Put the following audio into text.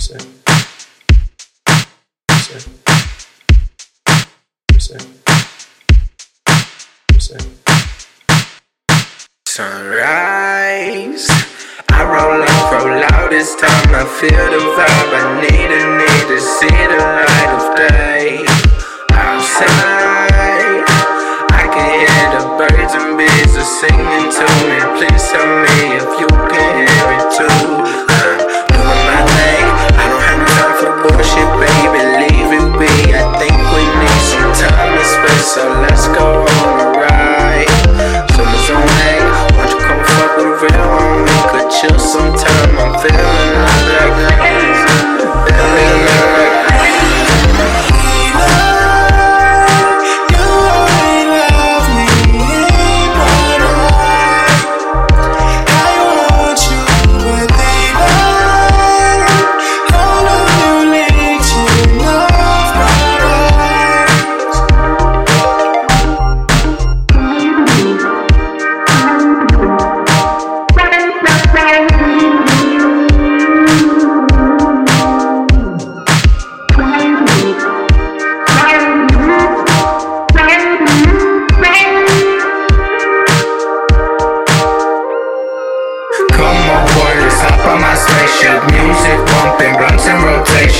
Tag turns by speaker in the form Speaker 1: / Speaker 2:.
Speaker 1: Percent. Percent. Percent. Percent. Sunrise. I roll up, roll out this time. I feel the vibe. I need it, need to see the light of day. Outside, I can hear the birds and bees are singing to me. Please tell me if you some sometime. I'm feeling. on my spaceship, music pumping, runs in rotation.